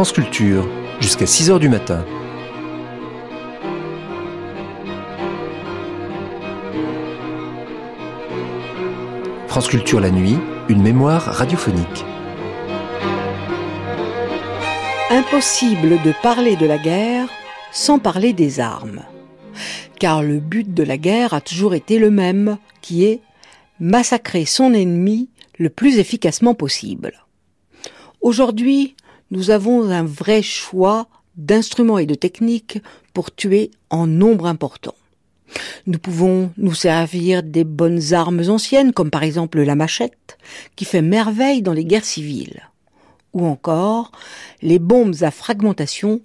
France Culture, jusqu'à 6h du matin. France Culture la nuit, une mémoire radiophonique. Impossible de parler de la guerre sans parler des armes. Car le but de la guerre a toujours été le même, qui est massacrer son ennemi le plus efficacement possible. Aujourd'hui, nous avons un vrai choix d'instruments et de techniques pour tuer en nombre important. Nous pouvons nous servir des bonnes armes anciennes, comme par exemple la machette, qui fait merveille dans les guerres civiles, ou encore les bombes à fragmentation,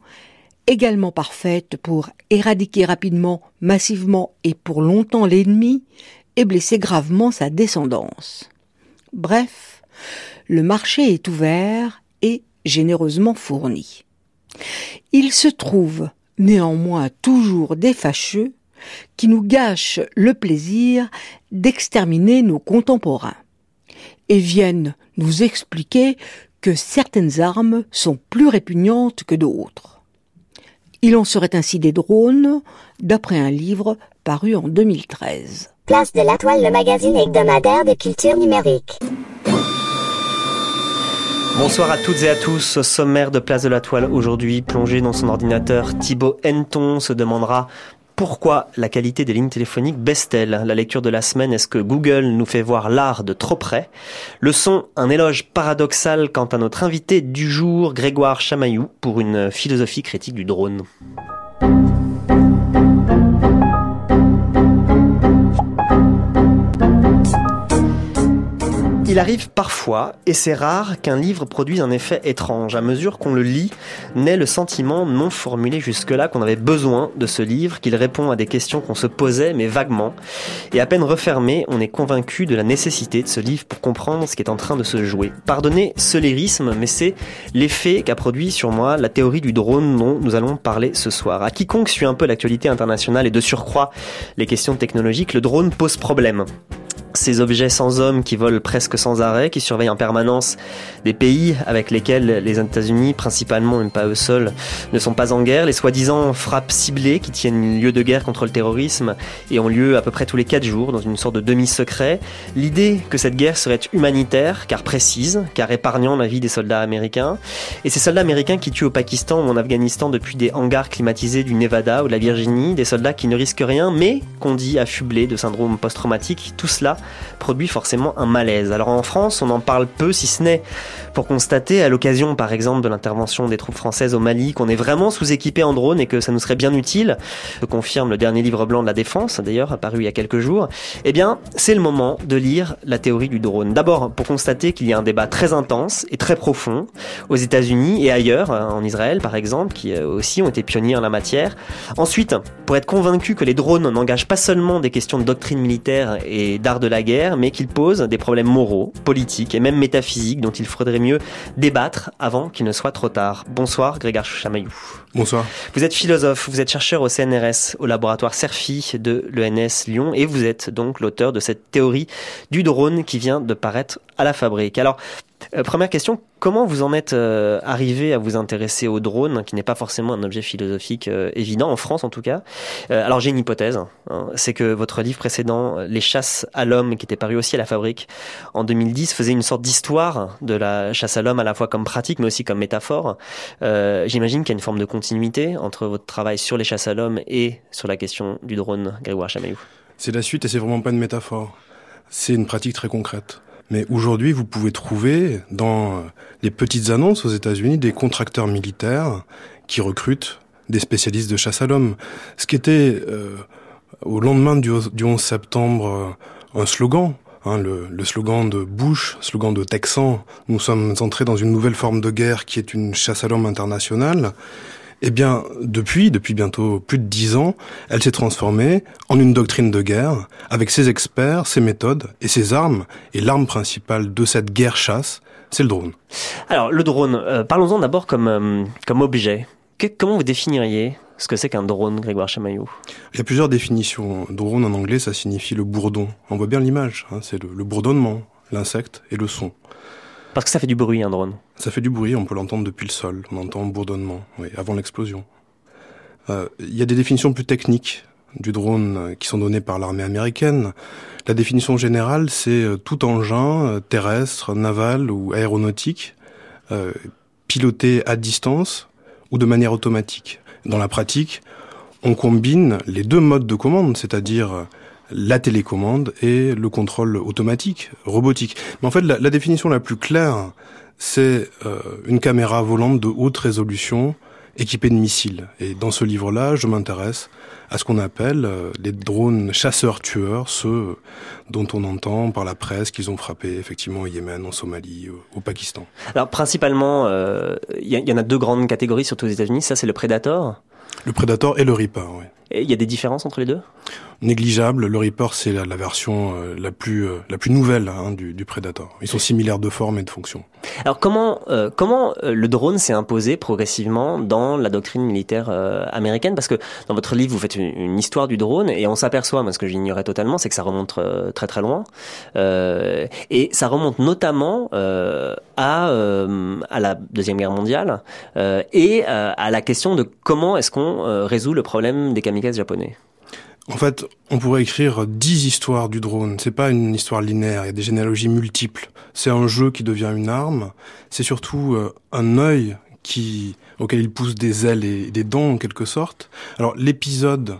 également parfaites pour éradiquer rapidement, massivement et pour longtemps l'ennemi et blesser gravement sa descendance. Bref, le marché est ouvert et généreusement fourni. Il se trouve néanmoins toujours des fâcheux qui nous gâchent le plaisir d'exterminer nos contemporains et viennent nous expliquer que certaines armes sont plus répugnantes que d'autres. Il en serait ainsi des drones, d'après un livre paru en 2013. Place de la Toile, le magazine hebdomadaire de culture numérique. Bonsoir à toutes et à tous. Au sommaire de Place de la Toile aujourd'hui, plongé dans son ordinateur, Thibaut Henton se demandera pourquoi la qualité des lignes téléphoniques baisse-t-elle La lecture de la semaine, est-ce que Google nous fait voir l'art de trop près? Le son, un éloge paradoxal quant à notre invité du jour, Grégoire Chamaillou, pour une philosophie critique du drone. Il arrive parfois, et c'est rare, qu'un livre produise un effet étrange. À mesure qu'on le lit, naît le sentiment non formulé jusque-là qu'on avait besoin de ce livre, qu'il répond à des questions qu'on se posait, mais vaguement. Et à peine refermé, on est convaincu de la nécessité de ce livre pour comprendre ce qui est en train de se jouer. Pardonnez ce lyrisme, mais c'est l'effet qu'a produit sur moi la théorie du drone dont nous allons parler ce soir. À quiconque suit un peu l'actualité internationale et de surcroît les questions technologiques, le drone pose problème ces objets sans hommes qui volent presque sans arrêt, qui surveillent en permanence des pays avec lesquels les États-Unis, principalement, même pas eux seuls, ne sont pas en guerre, les soi-disant frappes ciblées qui tiennent lieu de guerre contre le terrorisme et ont lieu à peu près tous les quatre jours dans une sorte de demi-secret, l'idée que cette guerre serait humanitaire, car précise, car épargnant la vie des soldats américains, et ces soldats américains qui tuent au Pakistan ou en Afghanistan depuis des hangars climatisés du Nevada ou de la Virginie, des soldats qui ne risquent rien, mais qu'on dit affublés de syndrome post-traumatique, tout cela produit forcément un malaise. Alors en France, on en parle peu, si ce n'est pour constater, à l'occasion par exemple de l'intervention des troupes françaises au Mali, qu'on est vraiment sous-équipé en drone et que ça nous serait bien utile, confirme le dernier livre blanc de la défense, d'ailleurs apparu il y a quelques jours, eh bien c'est le moment de lire la théorie du drone. D'abord pour constater qu'il y a un débat très intense et très profond aux États-Unis et ailleurs, en Israël par exemple, qui euh, aussi ont été pionniers en la matière. Ensuite, pour être convaincu que les drones n'engagent pas seulement des questions de doctrine militaire et d'art de la guerre, mais qu'ils posent des problèmes moraux, politiques et même métaphysiques dont il faudrait mieux débattre avant qu'il ne soit trop tard. Bonsoir Grégoire Chamaillou. Bonsoir. Vous êtes philosophe, vous êtes chercheur au CNRS, au laboratoire CERFI de l'ENS Lyon, et vous êtes donc l'auteur de cette théorie du drone qui vient de paraître à la fabrique. Alors, euh, première question, comment vous en êtes euh, arrivé à vous intéresser au drone, qui n'est pas forcément un objet philosophique euh, évident, en France en tout cas? Alors j'ai une hypothèse, hein, c'est que votre livre précédent, Les chasses à l'homme, qui était paru aussi à la fabrique en 2010, faisait une sorte d'histoire de la chasse à l'homme à la fois comme pratique mais aussi comme métaphore. J'imagine qu'il y a une forme de continuité entre votre travail sur les chasses à l'homme et sur la question du drone, Grégoire Chamaillou. C'est la suite et c'est vraiment pas une métaphore. C'est une pratique très concrète. Mais aujourd'hui, vous pouvez trouver dans les petites annonces aux États-Unis des contracteurs militaires qui recrutent des spécialistes de chasse à l'homme. Ce qui était euh, au lendemain du, 11 septembre euh, un slogan, hein, le, le, slogan de Bush, slogan de Texan, nous sommes entrés dans une nouvelle forme de guerre qui est une chasse à l'homme internationale. Eh bien, depuis, depuis bientôt plus de dix ans, elle s'est transformée en une doctrine de guerre, avec ses experts, ses méthodes et ses armes. Et l'arme principale de cette guerre-chasse, c'est le drone. Alors, le drone, euh, parlons-en d'abord comme, euh, comme objet. comment vous définiriez ce que c'est qu'un drone, Grégoire Chamaillot Il y a plusieurs définitions. Drone en anglais, ça signifie le bourdon. On voit bien l'image, hein, c'est le bourdonnement, l'insecte et le son. Parce que ça fait du bruit, un drone. Ça fait du bruit, on peut l'entendre depuis le sol. On entend un bourdonnement, oui, avant l'explosion. Euh, il y a des définitions plus techniques du drone euh, qui sont données par l'armée américaine. La définition générale, c'est euh, tout engin terrestre, naval ou aéronautique piloté à distance ou de manière automatique. Dans la pratique, on combine les deux modes de commande, c'est-à-dire la télécommande et le contrôle automatique, robotique. Mais en fait, la, définition la plus claire, c'est euh, une caméra volante de haute résolution équipée de missiles. Et dans ce livre-là, je m'intéresse à ce qu'on appelle euh, les drones chasseurs-tueurs, ceux dont on entend par la presse qu'ils ont frappé effectivement au Yémen, en Somalie, au, Pakistan. Alors principalement, il euh, y, y, en a deux grandes catégories, surtout aux États-Unis. Ça, c'est le Predator. Le Predator et le Reaper, oui. Il y a des différences entre les deux? Négligeable. Le Reaper, c'est la, version euh, la plus euh, la plus nouvelle hein, du, du, Predator. Ils sont similaires de forme et de fonction. Alors comment euh, comment le drone s'est imposé progressivement dans la doctrine militaire américaine? Parce que dans votre livre, vous faites une, histoire du drone et on s'aperçoit, moi ce que j'ignorais totalement, c'est que ça remonte très très loin. et ça remonte notamment à à la deuxième guerre mondiale et à la question de comment est-ce qu'on résout le problème des En fait, on pourrait écrire dix histoires du drone. C'est pas une histoire linéaire. Il y a des généalogies multiples. C'est un jeu qui devient une arme. C'est surtout euh, un œil qui, auquel il pousse des ailes et des dents en quelque sorte. Alors l'épisode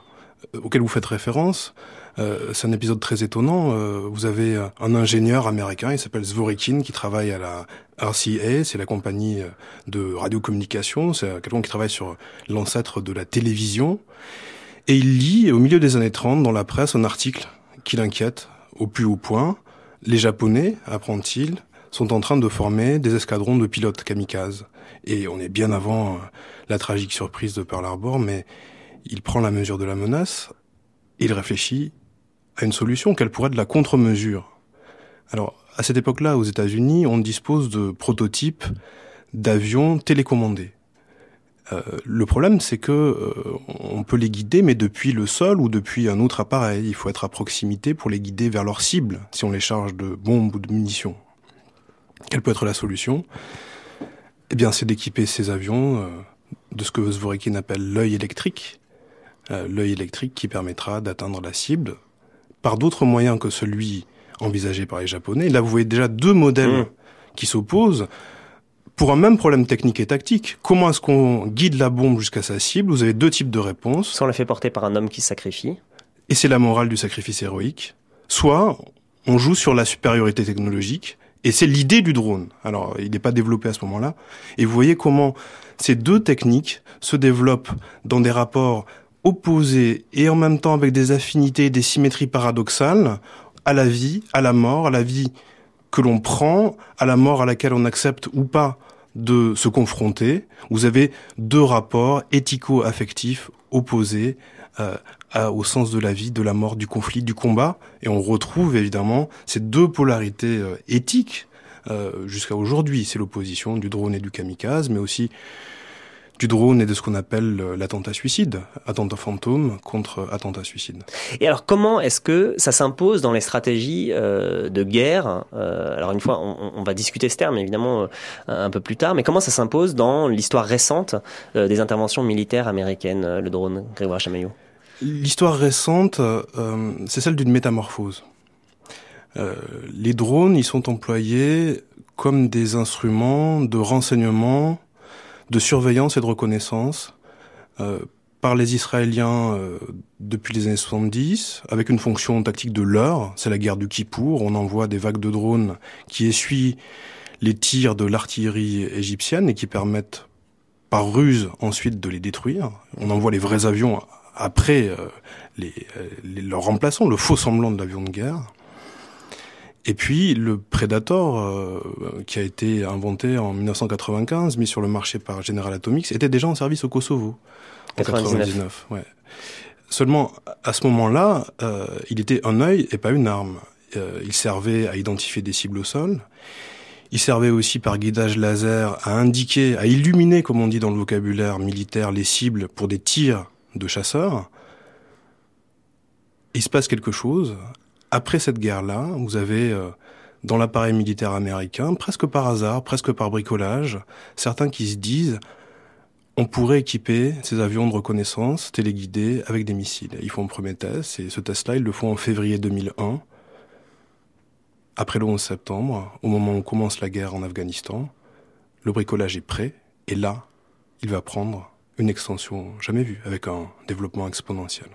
euh, auquel vous faites référence, euh, c'est un épisode très étonnant. vous avez un ingénieur américain, il s'appelle Zvorikin, qui travaille à la RCA, c'est la compagnie de radiocommunication, c'est quelqu'un qui travaille sur l'ancêtre de la télévision. Et il lit, au milieu des années 30, dans la presse, un article qui l'inquiète au plus haut point. Les Japonais, apprend-il, sont en train de former des escadrons de pilotes kamikazes. Et on est bien avant euh, la tragique surprise de Pearl Harbor, mais il prend la mesure de la menace, il réfléchit à une solution, quelle pourrait être la contre-mesure. Alors, à cette époque-là, aux États-Unis, on dispose de prototypes d'avions télécommandés. Euh, le problème, c'est que euh, on peut les guider, mais depuis le sol ou depuis un autre appareil. Il faut être à proximité pour les guider vers leur cible, si on les charge de bombes ou de munitions. Quelle peut être la solution? Eh bien, c'est d'équiper ces avions euh, de ce que Zvorekin appelle l'œil électrique, l'œil électrique qui permettra d'atteindre la cible par d'autres moyens que celui envisagé par les Japonais. Là, vous voyez déjà deux modèles mmh. qui s'opposent pour un même problème technique et tactique. Comment est-ce qu'on guide la bombe jusqu'à sa cible? Vous avez deux types de réponses. Soit on la fait porter par un homme qui se sacrifie. Et c'est la morale du sacrifice héroïque. Soit on joue sur la supériorité technologique. Et c'est l'idée du drone. Alors, il n'est pas développé à ce moment-là. Et vous voyez comment ces deux techniques se développent dans des rapports opposés et en même temps avec des affinités, des symétries paradoxales à la vie, à la mort, à la vie que l'on prend, à la mort à laquelle on accepte ou pas de se confronter. Vous avez deux rapports éthico-affectifs opposés euh, au sens de la vie, de la mort, du conflit, du combat. Et on retrouve évidemment ces deux polarités euh, éthiques euh, jusqu'à aujourd'hui. C'est l'opposition du drone et du kamikaze, mais aussi du drone et de ce qu'on appelle l'attentat suicide, attentat fantôme contre attentat suicide. Et alors comment est-ce que ça s'impose dans les stratégies euh, de guerre euh, Alors une fois, on, on, va discuter ce terme évidemment euh, un peu plus tard, mais comment ça s'impose dans l'histoire récente des interventions militaires américaines, le drone, Grégoire Chamaillot L'histoire récente, c'est celle d'une métamorphose. les drones, ils sont employés comme des instruments de renseignement de surveillance et de reconnaissance euh, par les Israéliens euh, depuis les années 70, avec une fonction tactique de l'heure, c'est la guerre du Kippour, on envoie des vagues de drones qui essuient les tirs de l'artillerie égyptienne et qui permettent par ruse ensuite de les détruire. On envoie les vrais avions après euh, les, leurs remplaçants, le faux semblant de l'avion de guerre. Et puis le Predator, euh, qui a été inventé en 1995, mis sur le marché par General Atomics, était déjà en service au Kosovo. En 99. ouais. Seulement, à ce moment-là, euh, il était un œil et pas une arme. Euh, il servait à identifier des cibles au sol. Il servait aussi par guidage laser à indiquer, à illuminer, comme on dit dans le vocabulaire militaire, les cibles pour des tirs de chasseurs. Il se passe quelque chose après cette guerre-là, vous avez euh, dans l'appareil militaire américain, presque par hasard, presque par bricolage, certains qui se disent on pourrait équiper ces avions de reconnaissance téléguidés avec des missiles. Ils font un premier test, et ce test-là, ils le font en février 2001, après le 11 septembre, au moment où commence la guerre en Afghanistan. Le bricolage est prêt, et là, il va prendre une extension jamais vue, avec un développement exponentiel.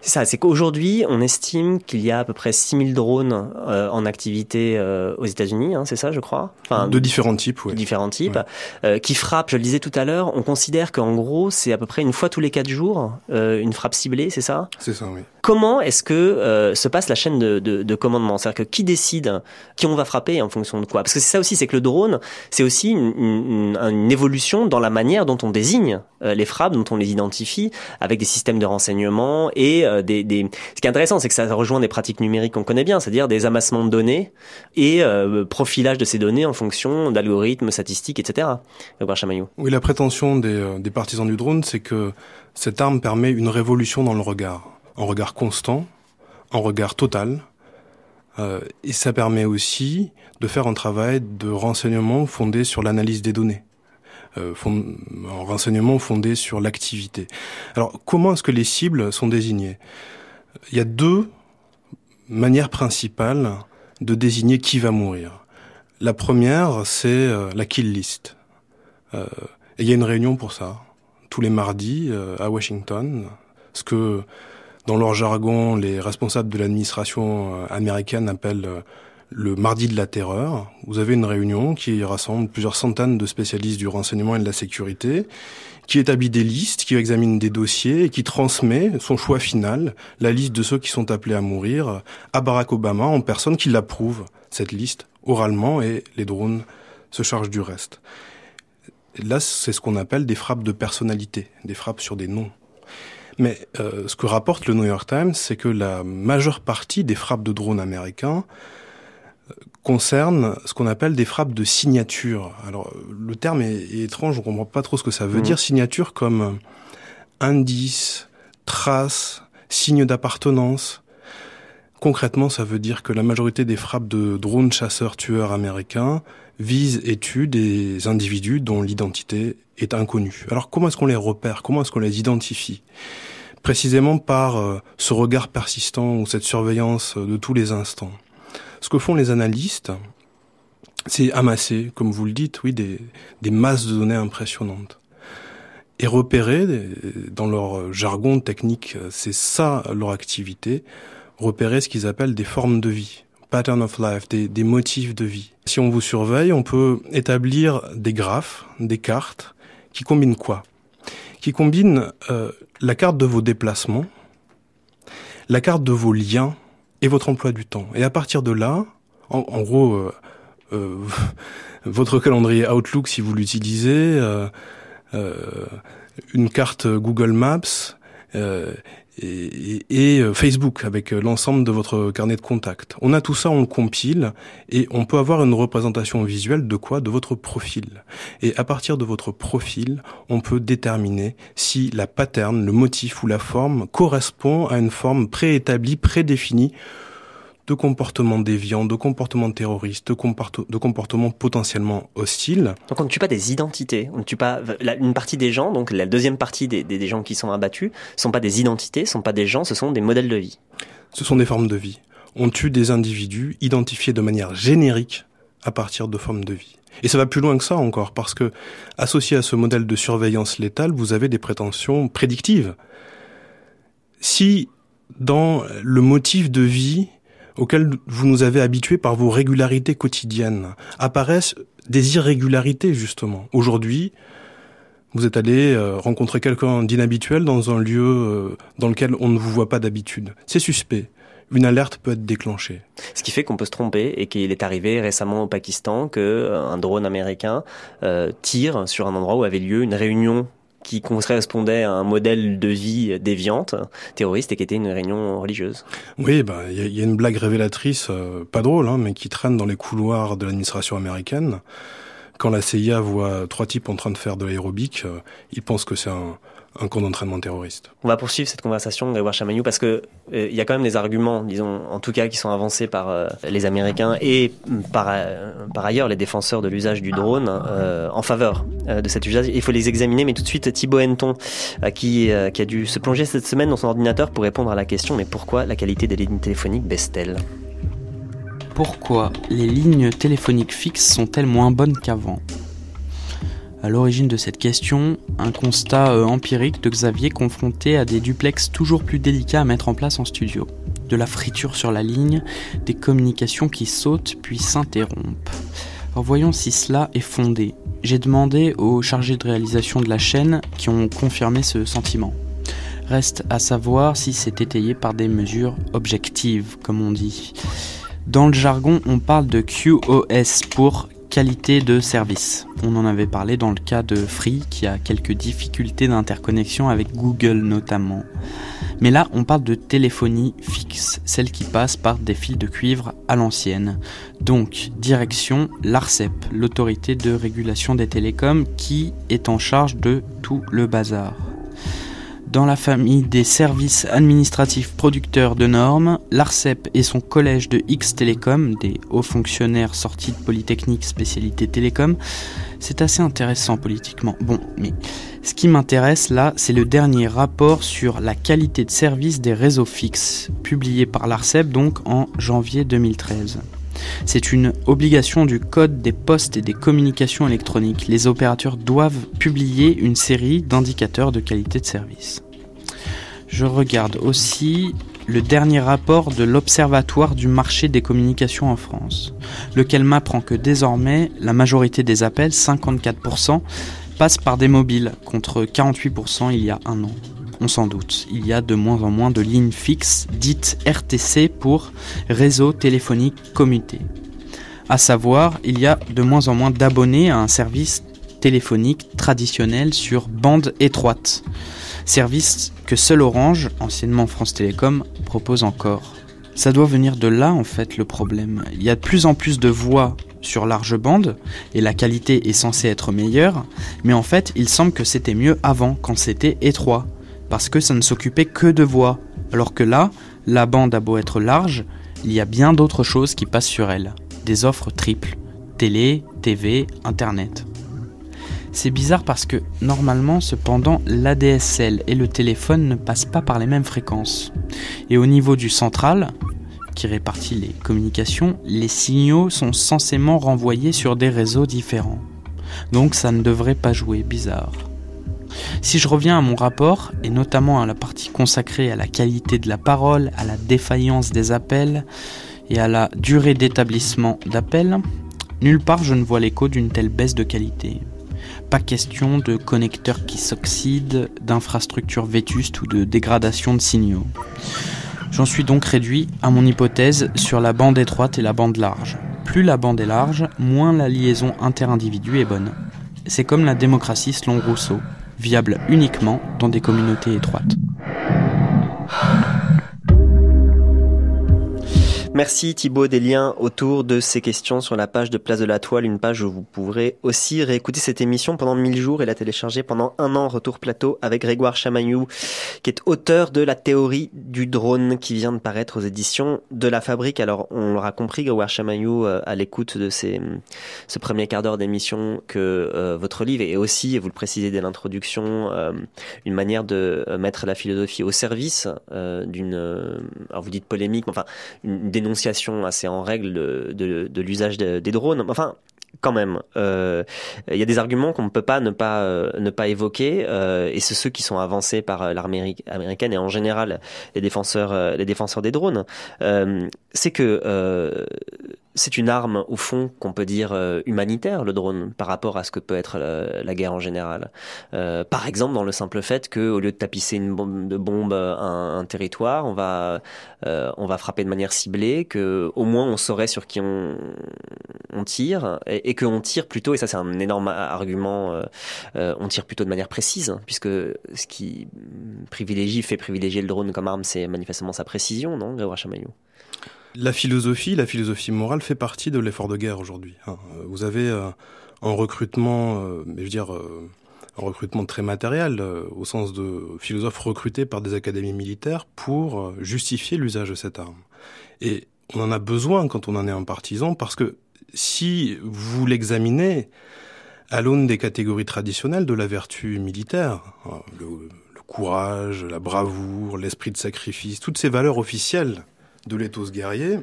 C'est ça, c'est qu'aujourd'hui, on estime qu'il y a à peu près 6000 drones euh, en activité euh, aux États-Unis, hein, c'est ça, je crois? Enfin, De différents types, oui. Différents types, euh, qui frappent, je le disais tout à l'heure, on considère qu'en gros, c'est à peu près une fois tous les 4 jours, euh, une frappe ciblée, c'est ça? C'est ça, oui. Comment est-ce que euh, se passe la chaîne de, de, de commandement? C'est-à-dire que qui décide qui on va frapper en fonction de quoi? Parce que c'est ça aussi, c'est que le drone, c'est aussi une, une, une, évolution dans la manière dont on désigne les frappes, dont on les identifie, avec des systèmes de renseignement et euh, des, des, Ce qui est intéressant, c'est que ça rejoint des pratiques numériques qu'on connaît bien, c'est-à-dire des amassements de données et euh, profilage de ces données en fonction d'algorithmes, statistiques, etc. Oui, la prétention des, euh, des partisans du drone, c'est que cette arme permet une révolution dans le regard, un regard constant, un regard total, euh, et ça permet aussi de faire un travail de renseignement fondé sur l'analyse des données euh, en renseignement fondé sur l'activité. Alors, comment est-ce que les cibles sont désignées? Il y a deux manières principales de désigner qui va mourir. La première, c'est euh, la kill list. Euh, et il y a une réunion pour ça, tous les mardis à Washington, ce que dans leur jargon, les responsables de l'administration américaine appellent le mardi de la terreur. Vous avez une réunion qui rassemble plusieurs centaines de spécialistes du renseignement et de la sécurité, qui établit des listes, qui examine des dossiers et qui transmet son choix final, la liste de ceux qui sont appelés à mourir, à Barack Obama en personne qui l'approuve, cette liste, oralement, et les drones se chargent du reste. Là, c'est ce qu'on appelle des frappes de personnalité, des frappes sur des noms. Mais euh, ce que rapporte le New York Times, c'est que la majeure partie des frappes de drones américains concerne ce qu'on appelle des frappes de signature. Alors le terme est, étrange, on comprend pas trop ce que ça veut mmh. dire. Signature comme indice, trace, signe d'appartenance. Concrètement, ça veut dire que la majorité des frappes de drones chasseurs-tueurs américains visent et tuent des individus dont l'identité est inconnue. Alors comment est-ce qu'on les repère? Comment est-ce qu'on les identifie? Précisément par euh, ce regard persistant ou cette surveillance de tous les instants. Ce que font les analystes, c'est amasser, comme vous le dites, oui, des, masses de données impressionnantes. Et repérer, dans leur jargon technique, c'est ça leur activité, repérer ce qu'ils appellent des formes de vie, pattern of life, des, des motifs de vie. Si on vous surveille, on peut établir des graphes, des cartes, qui combinent quoi? Qui combinent euh, la carte de vos déplacements, la carte de vos liens et votre emploi du temps. Et à partir de là, en, en gros, euh, euh, votre calendrier Outlook, si vous l'utilisez, euh, une carte Google Maps euh, et, et, Facebook avec l'ensemble de votre carnet de contacts. On a tout ça, on le compile et on peut avoir une représentation visuelle de quoi? De votre profil. Et à partir de votre profil, on peut déterminer si la pattern, le motif ou la forme correspond à une forme préétablie, prédéfinie de comportements déviants, de comportements terroristes, de, de comportements potentiellement hostiles. Donc on ne tue pas des identités, on ne tue pas la, une partie des gens, donc la deuxième partie des, des, des gens qui sont abattus, sont pas des identités, sont pas des gens, ce sont des modèles de vie. Ce sont des formes de vie. On tue des individus identifiés de manière générique à partir de formes de vie. Et ça va plus loin que ça encore, parce que associé à ce modèle de surveillance létale, vous avez des prétentions prédictives. Si dans le motif de vie, auxquels vous nous avez habitués par vos régularités quotidiennes, apparaissent des irrégularités justement. Aujourd'hui, Vous êtes allé rencontrer quelqu'un d'inhabituel dans un lieu dans lequel on ne vous voit pas d'habitude. C'est suspect une alerte peut être déclenchée. Ce qui fait qu'on peut se tromper et qu'il est arrivé récemment au Pakistan que euh, un drone américain euh, tire sur un endroit où avait lieu une réunion qui correspondait à un modèle de vie déviante, terroriste, et qui était une réunion religieuse. Oui, bah il y, a une blague révélatrice, euh, pas drôle, hein, mais qui traîne dans les couloirs de l'administration américaine. Quand la CIA voit trois types en train de faire de l'aérobic, ils pensent que c'est un, un camp d'entraînement terroriste. On va poursuivre cette conversation, Grégoire Chamaillou, parce que euh, il y a quand même des arguments, disons, en tout cas, qui sont avancés par euh, les Américains et mm, par, euh, par ailleurs les défenseurs de l'usage du drone en faveur de cet usage. Il faut les examiner, mais tout de suite, Thibaut Henton, qui, qui a dû se plonger cette semaine dans son ordinateur pour répondre à la question, mais pourquoi la qualité des lignes téléphoniques baisse-t-elle? Pourquoi les lignes téléphoniques fixes sont-elles moins bonnes qu'avant? À l'origine de cette question, un constat euh, empirique de Xavier confronté à des duplex toujours plus délicats à mettre en place en studio. De la friture sur la ligne, des communications qui sautent puis s'interrompent. Voyons si cela est fondé. J'ai demandé aux chargés de réalisation de la chaîne qui ont confirmé ce sentiment. Reste à savoir si c'est étayé par des mesures objectives, comme on dit. Dans le jargon, on parle de QoS pour qualité de service. On en avait parlé dans le cas de Free qui a quelques difficultés d'interconnexion avec Google notamment. Mais là, on parle de téléphonie fixe, celle qui passe par des fils de cuivre à l'ancienne. Donc, direction l'ARCEP, l'autorité de régulation des télécoms, qui est en charge de tout le bazar. Dans la famille des services administratifs producteurs de normes, l'ARCEP et son collège de X Télécom, des hauts fonctionnaires sortis de Polytechnique spécialité télécom, c'est assez intéressant politiquement. Bon, mais ce qui m'intéresse là, c'est le dernier rapport sur la qualité de service des réseaux fixes, publié par l'ARCEP donc en janvier 2013. C'est une obligation du Code des postes et des communications électroniques. Les opérateurs doivent publier une série d'indicateurs de qualité de service. Je regarde aussi le dernier rapport de l'Observatoire du marché des communications en France, lequel m'apprend que désormais la majorité des appels, 54%, passent par des mobiles, contre 48% il y a un an on s'en doute. Il y a de moins en moins de lignes fixes, dites RTC pour réseau téléphonique commuté. À savoir, il y a de moins en moins d'abonnés à un service téléphonique traditionnel sur bande étroite. Service que seul Orange, anciennement France Télécom, propose encore. Ça doit venir de là en fait le problème. Il y a de plus en plus de voix sur large bande et la qualité est censée être meilleure, mais en fait il semble que c'était mieux avant quand c'était étroit parce que ça ne s'occupait que de voix, alors que là, la bande a beau être large, il y a bien d'autres choses qui passent sur elle, des offres triples, télé, TV, Internet. C'est bizarre parce que normalement, cependant, l'ADSL et le téléphone ne passent pas par les mêmes fréquences. Et au niveau du central, qui répartit les communications, les signaux sont censément renvoyés sur des réseaux différents. Donc ça ne devrait pas jouer bizarre. Si je reviens à mon rapport, et notamment à la partie consacrée à la qualité de la parole, à la défaillance des appels et à la durée d'établissement d'appels, nulle part je ne vois l'écho d'une telle baisse de qualité. Pas question de connecteurs qui s'oxydent, d'infrastructures vétustes ou de dégradation de signaux. J'en suis donc réduit à mon hypothèse sur la bande étroite et la bande large. Plus la bande est large, moins la liaison interindividu est bonne. C'est comme la démocratie selon Rousseau viable uniquement dans des communautés étroites. Merci Thibaut des liens autour de ces questions sur la page de Place de la Toile, une page où vous pourrez aussi réécouter cette émission pendant 1000 jours et la télécharger pendant un an, retour plateau avec Grégoire Chamaillou, qui est auteur de la théorie du drone qui vient de paraître aux éditions de la Fabrique. Alors on l'aura compris, Grégoire Chamaillou, euh, à l'écoute de ces, ce premier quart d'heure d'émission, que euh, votre livre est aussi, et vous le précisez dès l'introduction, euh, une manière de mettre la philosophie au service d'une, alors vous dites polémique, mais enfin une dénonciation assez en règle de, l'usage des drones. Enfin, quand même, euh, il y a des arguments qu'on ne peut pas ne pas euh, ne pas évoquer, euh, et c'est ceux qui sont avancés par l'armée américaine et en général les défenseurs les défenseurs des drones. c'est que c'est une arme, au fond, qu'on peut dire euh, humanitaire, le drone, par rapport à ce que peut être euh, la, guerre en général. Euh, par exemple, dans le simple fait qu'au lieu de tapisser une bombe de un, territoire, on va, frapper de manière ciblée, que au moins on saurait sur qui on, tire, et, et qu'on tire plutôt, et ça c'est un énorme argument, on tire plutôt de manière précise, hein, puisque ce qui privilégie, fait privilégier le drone comme arme, c'est manifestement sa précision, non, Grégoire Chamaillot la philosophie, la philosophie morale fait partie de l'effort de guerre aujourd'hui. Hein. Vous avez euh, un recrutement, euh, mais je veux dire, euh, un recrutement très matériel, au sens de philosophes recrutés par des académies militaires pour justifier l'usage de cette arme. Et on en a besoin quand on en est un partisan, parce que si vous l'examinez à l'aune des catégories traditionnelles de la vertu militaire, hein, le courage, la bravoure, l'esprit de sacrifice, toutes ces valeurs officielles de l'éthos guerrier,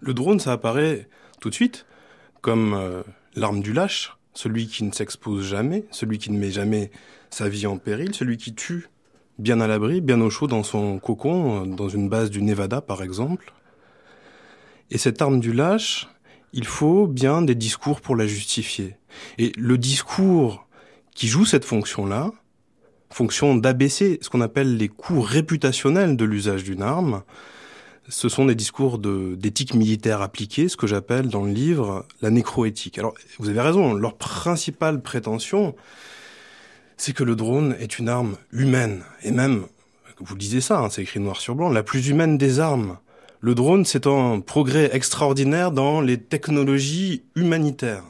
le drone, ça apparaît tout de suite comme euh, l'arme du lâche, celui qui ne s'expose jamais, celui qui ne met jamais sa vie en péril, celui qui tue bien à l'abri, bien au chaud dans son cocon, euh, dans une base du Nevada par exemple. Et cette arme du lâche, il faut bien des discours pour la justifier. Et le discours qui joue cette fonction-là, fonction d'abaisser ce qu'on appelle les coûts réputationnels de l'usage d'une arme, ce sont des discours d'éthique militaire appliquée, ce que j'appelle dans le livre la nécroéthique. Alors, vous avez raison, leur principale prétention, c'est que le drone est une arme humaine, et même, vous disiez ça, hein, c'est écrit noir sur blanc, la plus humaine des armes. Le drone, c'est un progrès extraordinaire dans les technologies humanitaires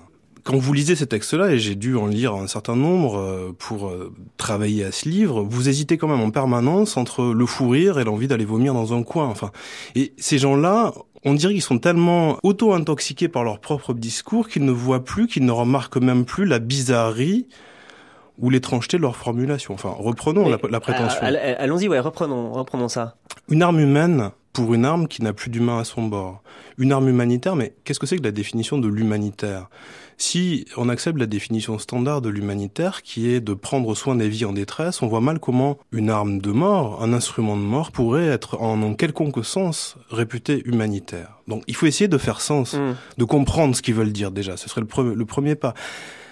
quand vous lisez ces textes-là, et j'ai dû en lire un certain nombre euh, pour euh, travailler à ce livre, vous hésitez quand même en permanence entre le fou rire et l'envie d'aller vomir dans un coin. Enfin, et ces gens-là, on dirait qu'ils sont tellement auto-intoxiqués par leur propre discours qu'ils ne voient plus, qu'ils ne remarquent même plus la bizarrerie ou l'étrangeté de leur formulation. Enfin, reprenons la, prétention. Allons-y, ouais, reprenons, reprenons ça. Une arme humaine pour une arme qui n'a plus d'humain à son bord. Une arme humanitaire, mais qu'est-ce que c'est que la définition de l'humanitaire? Si on accepte la définition standard de l'humanitaire, qui est de prendre soin des vies en détresse, on voit mal comment une arme de mort, un instrument de mort, pourrait être en, quelconque sens réputé humanitaire. Donc il faut essayer de faire sens, mm. de comprendre ce qu'ils veulent dire déjà. Ce serait le, premier pas.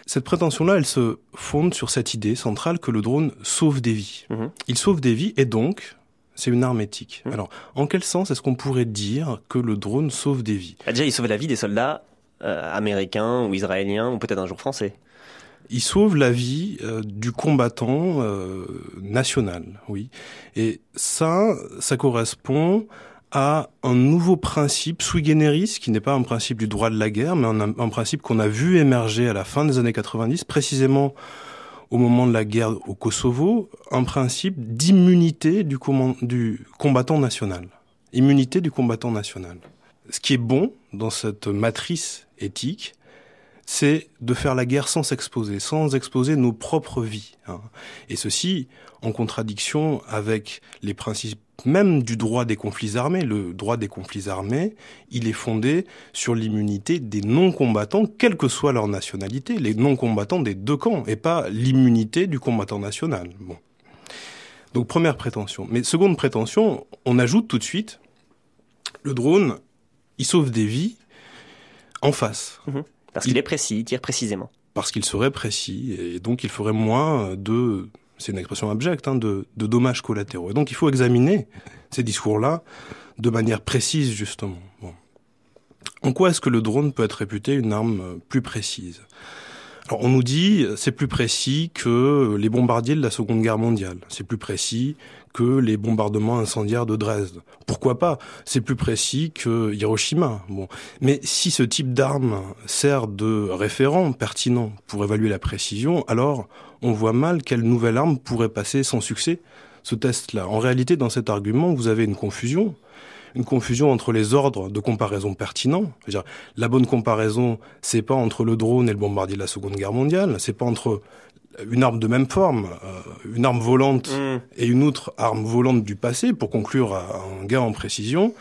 Cette prétention-là, elle se fonde sur cette idée centrale que le drone sauve des vies. Mm-hmm. Il sauve des vies et donc, c'est une arme éthique. Mm. Alors, en quel sens est-ce qu'on pourrait dire que le drone sauve des vies? Ah, Déjà, il sauve la vie des soldats euh, américain ou israélien ou peut-être un jour français. Il sauve la vie euh, du combattant euh, national, oui. Et ça, ça correspond à un nouveau principe sui generis, qui n'est pas un principe du droit de la guerre, mais un, un principe qu'on a vu émerger à la fin des années 90, précisément au moment de la guerre au Kosovo, un principe d'immunité du, combattant national. Immunité du combattant national. Ce qui est bon dans cette matrice éthique, c'est de faire la guerre sans s'exposer, sans exposer nos propres vies. Hein. Et ceci en contradiction avec les principes même du droit des conflits armés. Le droit des conflits armés, il est fondé sur l'immunité des non-combattants, quelle que soit leur nationalité, les non-combattants des deux camps, et pas l'immunité du combattant national. Bon. Donc première prétention. Mais seconde prétention, on ajoute tout de suite, le drone, il sauve des vies, en face. Mhm. Parce qu'il est précis, il tire précisément. Parce qu'il serait précis, et donc il ferait moins de, c'est une expression abjecte, hein, de, dommages collatéraux. Et donc il faut examiner ces discours-là de manière précise, justement. En quoi est-ce que le drone peut être réputé une arme plus précise? Alors on nous dit c'est plus précis que les bombardiers de la Seconde Guerre mondiale, c'est plus précis que les bombardements incendiaires de Dresde. Pourquoi pas? C'est plus précis que Hiroshima. Bon, mais si ce type d'arme sert de référent pertinent pour évaluer la précision, alors on voit mal quelle nouvelle arme pourrait passer sans succès ce test-là. En réalité, dans cet argument, vous avez une confusion une confusion entre les ordres de comparaison pertinents. dire, la bonne comparaison, c'est pas entre le drone et le bombardier de la Seconde Guerre mondiale, c'est pas entre une arme de même forme, euh, une arme volante mm. et une autre arme volante du passé, pour conclure à un gain en précision,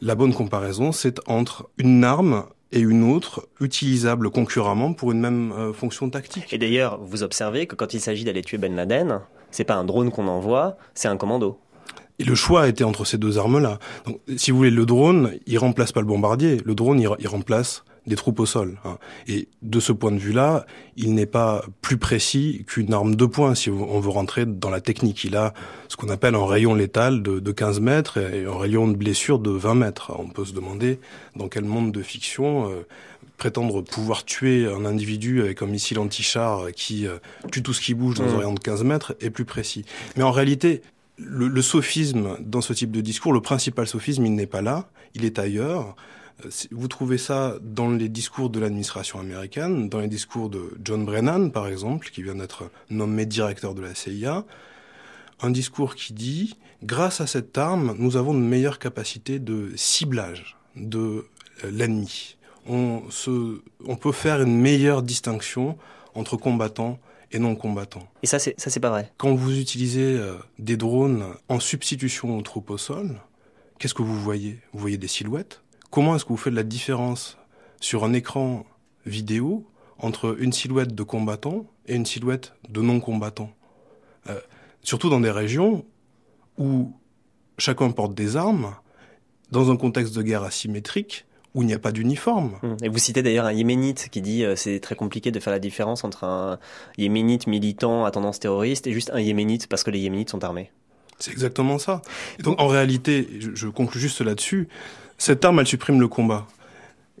la bonne comparaison, c'est entre une arme et une autre utilisable concurremment pour une même euh, fonction tactique. Et d'ailleurs, vous observez que quand il s'agit d'aller tuer Ben Laden, c'est pas un drone qu'on envoie, c'est un commando. Et le choix a été entre ces deux armes-là. Donc, si vous voulez, le drone, il remplace pas le bombardier. Le drone, il, il remplace des troupes au sol. Hein. Et de ce point de vue-là, il n'est pas plus précis qu'une arme de poing si on veut rentrer dans la technique. Il a ce qu'on appelle un rayon létal de, de 15 mètres et un rayon de blessure de 20 mètres. On peut se demander dans quel monde de fiction euh, prétendre pouvoir tuer un individu avec un missile anti-char qui euh, tue tout ce qui bouge dans un mmh. rayon de 15 mètres est plus précis. Mais en réalité, le, le, sophisme dans ce type de discours, le principal sophisme, il n'est pas là, il est ailleurs. Vous trouvez ça dans les discours de l'administration américaine, dans les discours de John Brennan, par exemple, qui vient d'être nommé directeur de la CIA. Un discours qui dit, grâce à cette arme, nous avons une meilleure capacité de ciblage de l'ennemi. On, se, on peut faire une meilleure distinction entre combattants et non combattants. Et ça, c'est ça, c'est pas vrai. Quand vous utilisez euh, des drones en substitution aux troupes au sol, qu'est-ce que vous voyez? Vous voyez des silhouettes? Comment est-ce que vous faites la différence sur un écran vidéo entre une silhouette de combattant et une silhouette de non-combattant euh, Surtout dans des régions où chacun porte des armes, dans un contexte de guerre asymétrique, où il n'y a pas d'uniforme. Hum. Et vous citez d'ailleurs un yéménite qui dit euh, c'est très compliqué de faire la différence entre un yéménite militant à tendance terroriste et juste un yéménite parce que les yéménites sont armés. C'est exactement ça. Et donc en réalité, je, je conclue juste là-dessus, cette arme, elle supprime le combat.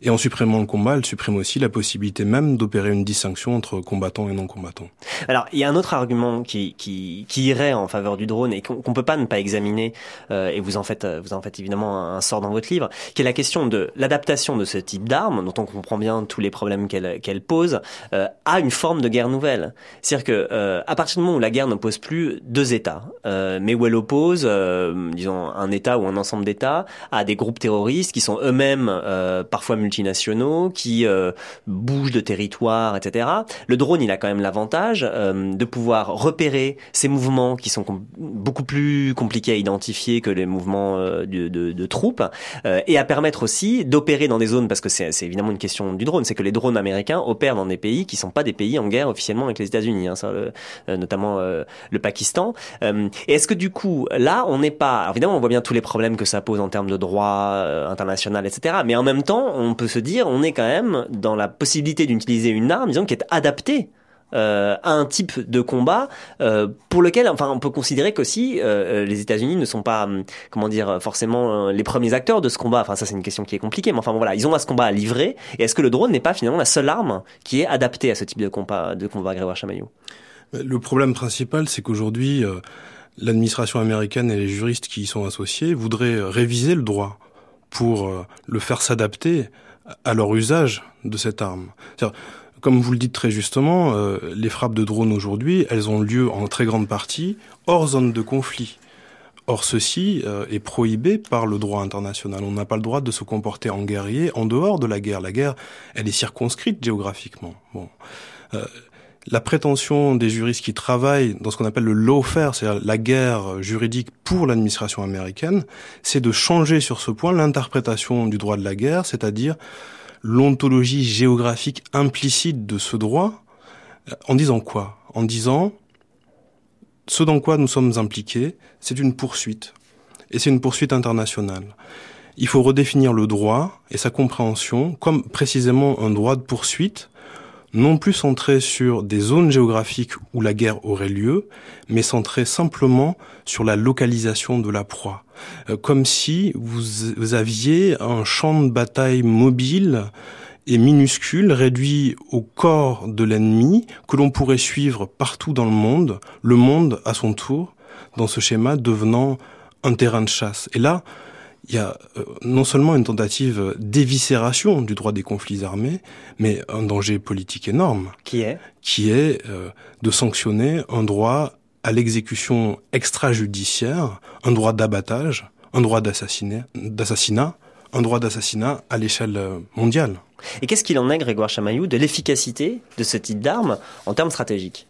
Et en supprimant le combat, elle supprime aussi la possibilité même d'opérer une distinction entre combattants et non combattants. Alors, il y a un autre argument qui, qui, qui irait en faveur du drone et qu'on peut pas ne pas examiner, euh, et vous en faites, vous en faites évidemment un sort dans votre livre, qui est la question de l'adaptation de ce type d'arme, dont on comprend bien tous les problèmes qu'elle qu'elle pose, euh, à une forme de guerre nouvelle. C'est-à-dire que euh, à partir du moment où la guerre n'oppose plus deux États, euh, mais où elle oppose, euh, disons, un État ou un ensemble d'États à des groupes terroristes qui sont eux-mêmes parfois multinationaux qui euh, bougent de territoire, etc. Le drone, il a quand même l'avantage euh, de pouvoir repérer ces mouvements qui sont beaucoup plus compliqués à identifier que les mouvements euh, de, de, de, troupes, et à permettre aussi d'opérer dans des zones, parce que c'est évidemment une question du drone, c'est que les drones américains opèrent dans des pays qui sont pas des pays en guerre officiellement avec les États-Unis, hein, ça, notamment le Pakistan. et est-ce que du coup, là, on n'est pas, alors évidemment, on voit bien tous les problèmes que ça pose en termes de droit international, etc. Mais en même temps, on peut se dire, on est quand même dans la possibilité d'utiliser une arme, disons, qui est adaptée euh, à un type de combat euh, pour lequel, enfin, on peut considérer qu'aussi euh, les États-Unis ne sont pas, hum, comment dire, forcément les premiers acteurs de ce combat. Enfin, ça, c'est une question qui est compliquée, mais enfin, voilà, ils ont à ce combat à livrer. Et est-ce que le drone n'est pas finalement la seule arme qui est adaptée à ce type de combat, de combat Grégoire Le problème principal, c'est qu'aujourd'hui, l'administration américaine et les juristes qui y sont associés voudraient réviser le droit pour le faire s'adapter à leur usage de cette arme. Comme vous le dites très justement, euh, les frappes de drones aujourd'hui, elles ont lieu en très grande partie hors zone de conflit. Or, ceci euh, est prohibé par le droit international. On n'a pas le droit de se comporter en guerrier en dehors de la guerre. La guerre, elle est circonscrite géographiquement. Bon. Euh, la prétention des juristes qui travaillent dans ce qu'on appelle le lawfare, c'est-à-dire la guerre juridique pour l'administration américaine, c'est de changer sur ce point l'interprétation du droit de la guerre, c'est-à-dire l'ontologie géographique implicite de ce droit, en disant quoi? En disant ce dans quoi nous sommes impliqués, c'est une poursuite, et c'est une poursuite internationale. Il faut redéfinir le droit et sa compréhension comme précisément un droit de poursuite non plus centré sur des zones géographiques où la guerre aurait lieu, mais centré simplement sur la localisation de la proie. Euh, comme si vous, aviez un champ de bataille mobile et minuscule réduit au corps de l'ennemi que l'on pourrait suivre partout dans le monde, le monde à son tour, dans ce schéma devenant un terrain de chasse. Et là, il y a euh, non seulement une tentative d'éviscération du droit des conflits armés, mais un danger politique énorme. Qui est? Qui est euh, de sanctionner un droit à l'exécution extrajudiciaire, un droit d'abattage, un droit d'assassinat, un droit d'assassinat à l'échelle euh, mondiale. Et qu'est-ce qu'il en est, Grégoire Chamaillou, de l'efficacité de ce type d'armes en termes stratégiques?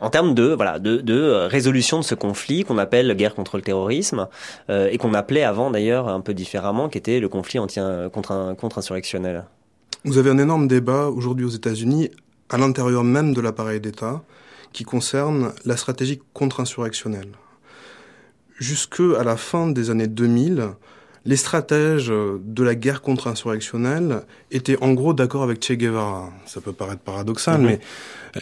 En termes de voilà de, de, euh, résolution de ce conflit qu'on appelle guerre contre le terrorisme euh, et qu'on appelait avant d'ailleurs un peu différemment, qui était le conflit anti contre contre insurrectionnel. Vous avez un énorme débat aujourd'hui aux États-Unis à l'intérieur même de l'appareil d'État qui concerne la stratégie contre-insurrectionnelle. jusque à la fin des années 2000, les stratèges de la guerre contre-insurrectionnelle étaient en gros d'accord avec Che Guevara. Ça peut paraître paradoxal, mhm. mais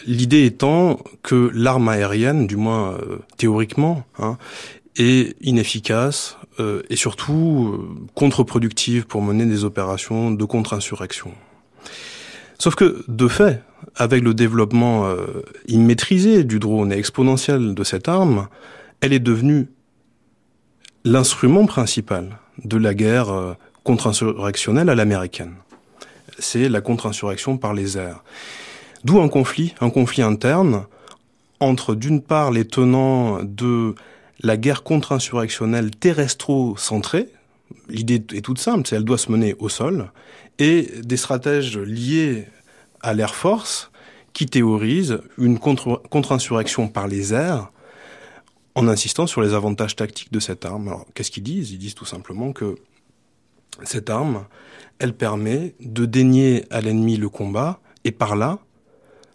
l'idée étant que l'arme aérienne, du moins euh, théoriquement, hein, est inefficace euh, et surtout euh, contre-productive pour mener des opérations de contre-insurrection. Sauf que, de fait, avec le développement immaîtrisé du drone et exponentiel de cette arme, elle est devenue l'instrument principal de la guerre euh, contre-insurrectionnelle à l'américaine. C'est la contre-insurrection par les airs. D'où un conflit, un conflit interne entre d'une part les tenants de la guerre contre-insurrectionnelle terrestro-centrée, l'idée est toute simple, c'est elle doit se mener au sol, et des stratèges liés à l'Air Force qui théorisent une contre-insurrection par les airs en insistant sur les avantages tactiques de cette arme. Alors, qu'est-ce qu'ils disent? Ils disent tout simplement que cette arme, elle permet de dénier à l'ennemi le combat et par là,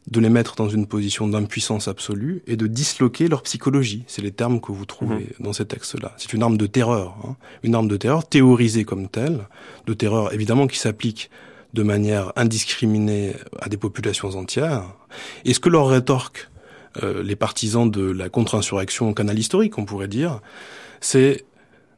de les mettre dans une position d'impuissance absolue et de disloquer leur psychologie. C'est les termes que vous trouvez mhm. dans ces textes-là. C'est une arme de terreur, hein. une arme de terreur théorisée comme telle, de terreur évidemment qui s'applique de manière indiscriminée à des populations entières. Et ce que leur rétorque euh, les partisans de la contre-insurrection au canal historique, on pourrait dire, c'est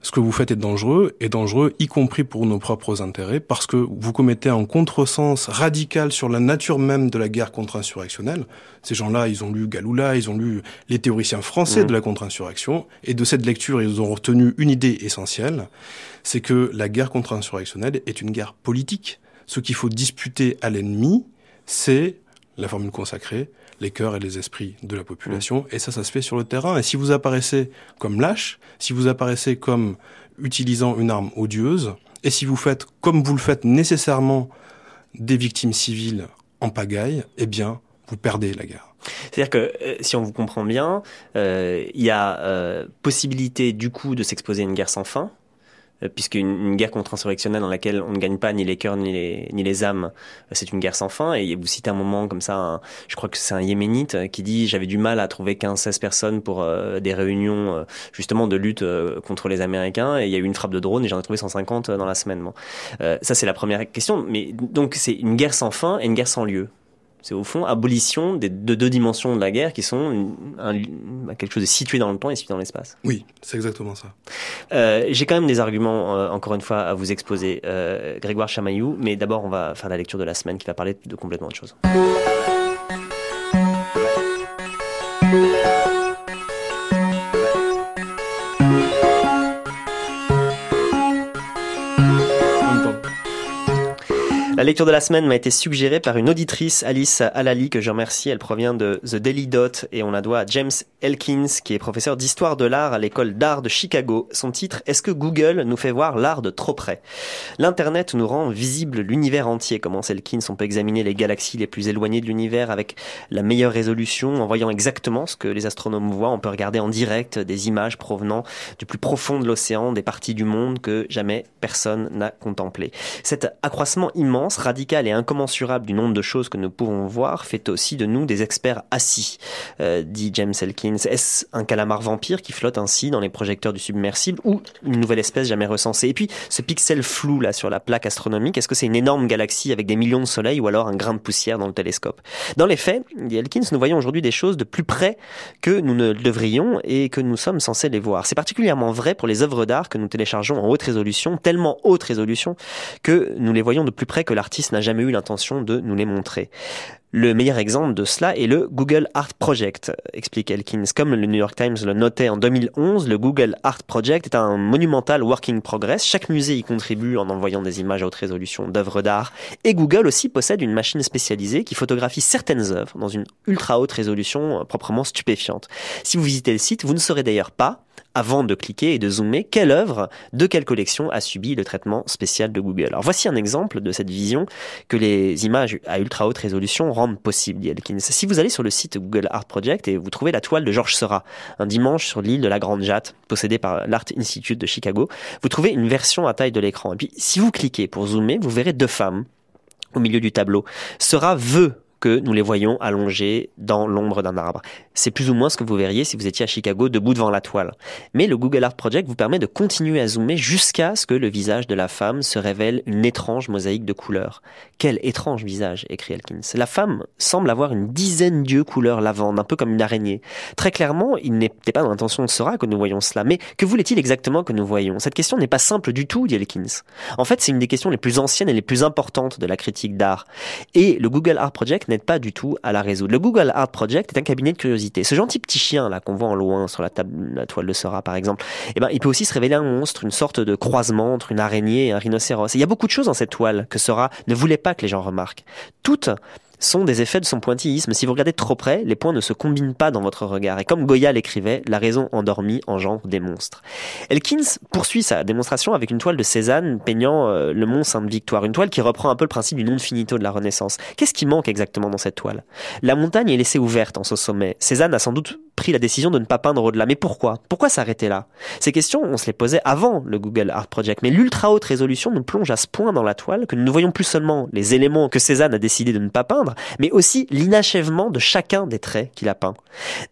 ce que vous faites est dangereux, et dangereux y compris pour nos propres intérêts, parce que vous commettez un contresens radical sur la nature même de la guerre contre-insurrectionnelle. Ces gens-là, ils ont lu Galula, ils ont lu les théoriciens français mmh. de la contre-insurrection, et de cette lecture, ils ont retenu une idée essentielle, c'est que la guerre contre-insurrectionnelle est une guerre politique. Ce qu'il faut disputer à l'ennemi, c'est la formule consacrée, les cœurs et les esprits de la population. Et ça, ça se fait sur le terrain. Et si vous apparaissez comme lâche, si vous apparaissez comme utilisant une arme odieuse, et si vous faites, comme vous le faites nécessairement, des victimes civiles en pagaille, eh bien, vous perdez la guerre. C'est-à-dire que euh, si on vous comprend bien, euh, il y a euh, possibilité du coup de s'exposer à une guerre sans fin, puisqu'une une guerre contre-insurrectionnelle dans laquelle on ne gagne pas ni les cœurs ni les, ni les âmes, euh, c'est une guerre sans fin. Et vous citez un moment comme ça, je crois que c'est un yéménite euh, qui dit j'avais du mal à trouver 15-16 personnes pour des réunions justement de lutte contre les Américains, et il y a eu une frappe de drone et j'en ai trouvé 150 dans la semaine. Bon. ça c'est la première question. Mais donc c'est une guerre sans fin et une guerre sans lieu. C'est au fond abolition des, de deux dimensions de la guerre qui sont quelque chose de situé dans le temps et situé dans l'espace. Oui, c'est exactement ça. Euh, j'ai quand même des arguments, euh, encore une fois, à vous exposer, euh, Grégoire Chamaillou, mais d'abord on va faire la lecture de la semaine qui va parler de complètement autre chose. La lecture de la semaine m'a été suggérée par une auditrice, Alice Alali, que je remercie. Elle provient de The Daily Dot et on la doit à James Elkins, qui est professeur d'histoire de l'art à l'école d'art de Chicago. Son titre, Est-ce que Google nous fait voir l'art de trop près? L'Internet nous rend visible l'univers entier, commence Elkins. On peut examiner les galaxies les plus éloignées de l'univers avec la meilleure résolution, en voyant exactement ce que les astronomes voient. On peut regarder en direct des images provenant du plus profond de l'océan, des parties du monde que jamais personne n'a contemplé. Cet accroissement immense radical et incommensurable du nombre de choses que nous pouvons voir fait aussi de nous des experts assis, euh, dit James Elkins. Est-ce un calamar vampire qui flotte ainsi dans les projecteurs du submersible ou une nouvelle espèce jamais recensée? Et puis, ce pixel flou là sur la plaque astronomique, est-ce que c'est une énorme galaxie avec des millions de soleils ou alors un grain de poussière dans le télescope? Dans les faits, dit Elkins, nous voyons aujourd'hui des choses de plus près que nous ne le devrions et que nous sommes censés les voir. C'est particulièrement vrai pour les œuvres d'art que nous téléchargeons en haute résolution, tellement haute résolution que nous les voyons de plus près que l'artiste n'a jamais eu l'intention de nous les montrer. Le meilleur exemple de cela est le Google Art Project, explique Elkins. Comme le New York Times le notait en 2011, le Google Art Project est un monumental working progress. Chaque musée y contribue en envoyant des images à haute résolution d'œuvres d'art. Et Google aussi possède une machine spécialisée qui photographie certaines œuvres dans une ultra haute résolution euh, proprement stupéfiante. Si vous visitez le site, vous ne saurez d'ailleurs pas avant de cliquer et de zoomer, quelle œuvre de quelle collection a subi le traitement spécial de Google. Alors voici un exemple de cette vision que les images à ultra haute résolution rendent possible, dit Elkins. Si vous allez sur le site Google Art Project et vous trouvez la toile de Georges Seurat, un dimanche sur l'île de la Grande Jatte, possédée par l'Art Institute de Chicago, vous trouvez une version à taille de l'écran. Et puis si vous cliquez pour zoomer, vous verrez deux femmes au milieu du tableau. Seurat veut que nous les voyons allongés dans l'ombre d'un arbre. C'est plus ou moins ce que vous verriez si vous étiez à Chicago debout devant la toile. Mais le Google Art Project vous permet de continuer à zoomer jusqu'à ce que le visage de la femme se révèle une étrange mosaïque de couleurs. Quel étrange visage, écrit Elkins. La femme semble avoir une dizaine d'yeux couleur lavande, un peu comme une araignée. Très clairement, il n'était pas dans l'intention de Sora que nous voyons cela. Mais que voulait-il exactement que nous voyions? Cette question n'est pas simple du tout, dit Elkins. En fait, c'est une des questions les plus anciennes et les plus importantes de la critique d'art. Et le Google Art Project pas du tout à la résoudre. Le Google Art Project est un cabinet de curiosité. Ce gentil petit chien là qu'on voit en loin sur la, table, la toile de Sora par exemple, eh ben, il peut aussi se révéler un monstre, une sorte de croisement entre une araignée et un rhinocéros. Il y a beaucoup de choses dans cette toile que Sora ne voulait pas que les gens remarquent. Toutes sont des effets de son pointillisme. Si vous regardez trop près, les points ne se combinent pas dans votre regard. Et comme Goya l'écrivait, la raison endormie engendre des monstres. Elkins poursuit sa démonstration avec une toile de Cézanne peignant euh, le mont Sainte-Victoire, une toile qui reprend un peu le principe du non finito de la Renaissance. Qu'est-ce qui manque exactement dans cette toile? La montagne est laissée ouverte en ce sommet. Cézanne a sans doute pris la décision de ne pas peindre au-delà. Mais pourquoi? Pourquoi s'arrêter là? Ces questions, on se les posait avant le Google Art Project. Mais l'ultra haute résolution nous plonge à ce point dans la toile que nous ne voyons plus seulement les éléments que Cézanne a décidé de ne pas peindre, mais aussi l'inachèvement de chacun des traits qu'il a peints.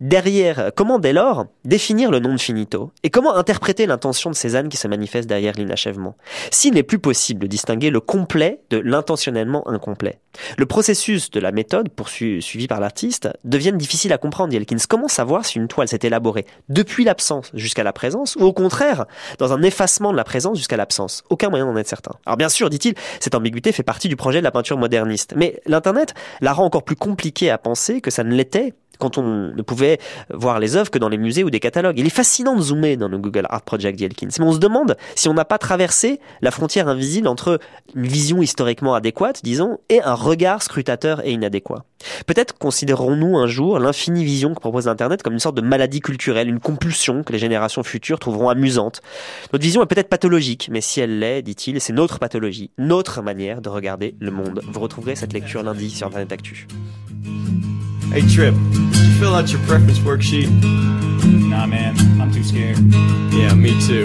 Derrière, comment dès lors définir le nom de finito Et comment interpréter l'intention de Cézanne qui se manifeste derrière l'inachèvement? S'il n'est plus possible de distinguer le complet de l'intentionnellement incomplet, le processus de la méthode poursuivi par l'artiste devient difficile à comprendre, Yelkins. Comment si une toile s'est élaborée depuis l'absence jusqu'à la présence, ou au contraire, dans un effacement de la présence jusqu'à l'absence Aucun moyen d'en être certain. Alors bien sûr, dit-il, cette ambiguïté fait partie du projet de la peinture moderniste, mais l'Internet la rend encore plus compliquée à penser que ça ne l'était quand on ne pouvait voir les œuvres que dans les musées ou des catalogues. Il est fascinant de zoomer dans le Google Art Project d'Yelkins, mais on se demande si on n'a pas traversé la frontière invisible entre une vision historiquement adéquate, disons, et un regard scrutateur et inadéquat. Peut-être considérerons-nous un jour l'infinie vision que propose Internet comme une sorte de maladie culturelle, une compulsion que les générations futures trouveront amusante. Notre vision est peut-être pathologique, mais si elle l'est, dit-il, c'est notre pathologie, notre manière de regarder le monde. Vous retrouverez cette lecture lundi sur Internet Actu. Hey Trip, did you fill out your preference worksheet? Nah man, I'm too scared. Yeah, me too.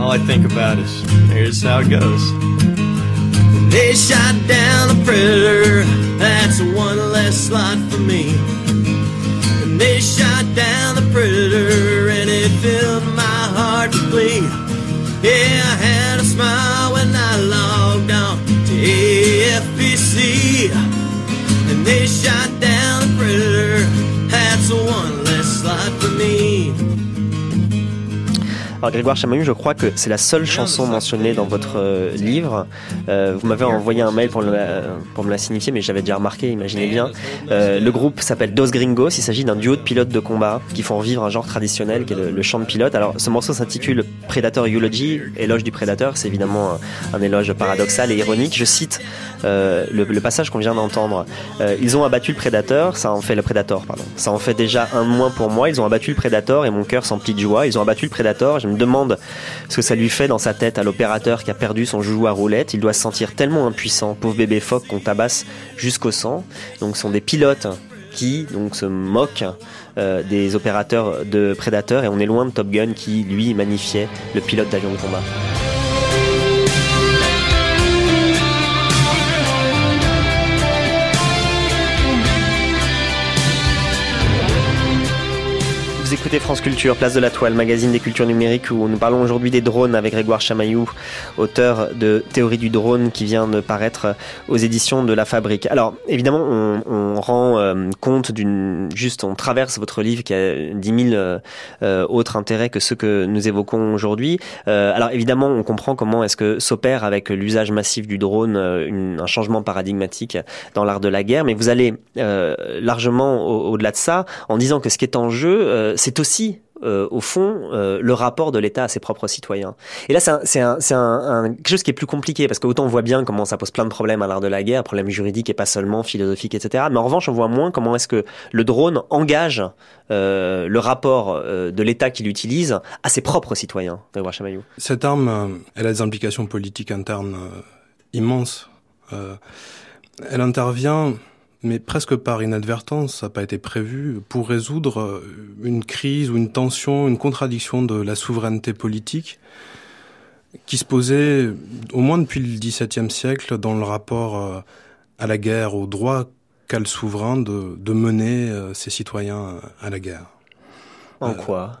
All I think about is, here's how it goes. They shot down the predator, that's one less slot for me. And they shot down the predator, and it filled my heart to bleed. Yeah, I had a smile when I logged on to AFPC. And they shot down predator, that's one less slot for me. Alors Grégoire Chamahu, je crois que c'est la seule chanson mentionnée dans votre euh, livre. Euh, vous m'avez envoyé un mail pour, me la signifier, mais j'avais déjà remarqué, imaginez bien. Euh, le groupe s'appelle Dos Gringos, il s'agit d'un duo de pilotes de combat qui font revivre un genre traditionnel qui est le, chant de pilote. Alors ce morceau s'intitule Predator Eulogy, éloge du prédateur, c'est évidemment un, éloge paradoxal et ironique. Je cite le, passage qu'on vient d'entendre. ils ont abattu le prédateur, ça en fait le prédateur, pardon. Ça en fait déjà un moins pour moi, ils ont abattu le prédateur et mon cœur s'emplit de joie. Ils ont abattu le prédateur, je me demande ce que ça lui fait dans sa tête à l'opérateur qui a perdu son joujou à roulette. Il doit se sentir tellement impuissant, pauvre bébé phoque qu'on tabasse jusqu'au sang. Donc ce sont des pilotes qui donc se moquent euh, des opérateurs de prédateurs et on est loin de Top Gun qui lui magnifiait le pilote d'avion de combat. Écoutez France Culture, place de la Toile, magazine des cultures numériques où nous parlons aujourd'hui des drones avec Grégoire Chamaillou, auteur de Théorie du drone qui vient de paraître aux éditions de La Fabrique. Alors évidemment, on, rend euh, compte d'une juste, on traverse votre livre qui a 10 000 euh, autres intérêts que ceux que nous évoquons aujourd'hui. Euh, alors évidemment, on comprend comment est-ce que s'opère avec l'usage massif du drone un changement paradigmatique dans l'art de la guerre, mais vous allez largement au-delà de ça en disant que ce qui est en jeu c'est aussi euh, au fond euh, le rapport de l'État à ses propres citoyens. Et là, c'est un, un, un, quelque chose qui est plus compliqué parce qu'autant on voit bien comment ça pose plein de problèmes à l'art de la guerre, problèmes juridiques et pas seulement philosophiques, etc. Mais en revanche, on voit moins comment est-ce que le drone engage euh, le rapport de l'État qui l'utilise à ses propres citoyens. Cette arme, elle a des implications politiques internes immenses. elle intervient mais presque par inadvertance, ça n'a pas été prévu, pour résoudre euh, une crise ou une tension, une contradiction de la souveraineté politique qui se posait au moins depuis le XVIIe siècle dans le rapport euh, à la guerre, au droit qu'a le souverain de, de mener euh, ses citoyens à la guerre. En quoi?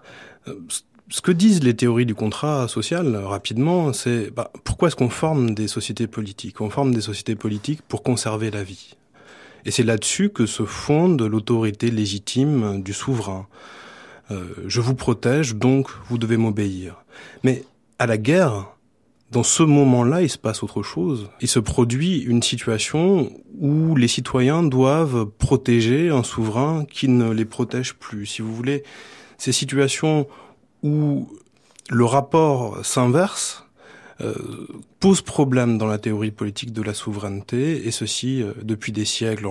ce que disent les théories du contrat social rapidement, c'est bah, pourquoi est-ce qu'on forme des sociétés politiques? On forme des sociétés politiques pour conserver la vie. Et c'est là-dessus que se fonde l'autorité légitime du souverain. Euh, je vous protège, donc vous devez m'obéir. Mais à la guerre, dans ce moment-là, il se passe autre chose. Il se produit une situation où les citoyens doivent protéger un souverain qui ne les protège plus. Si vous voulez, ces situations où le rapport s'inverse pose problème dans la théorie politique de la souveraineté, et ceci euh, depuis des siècles.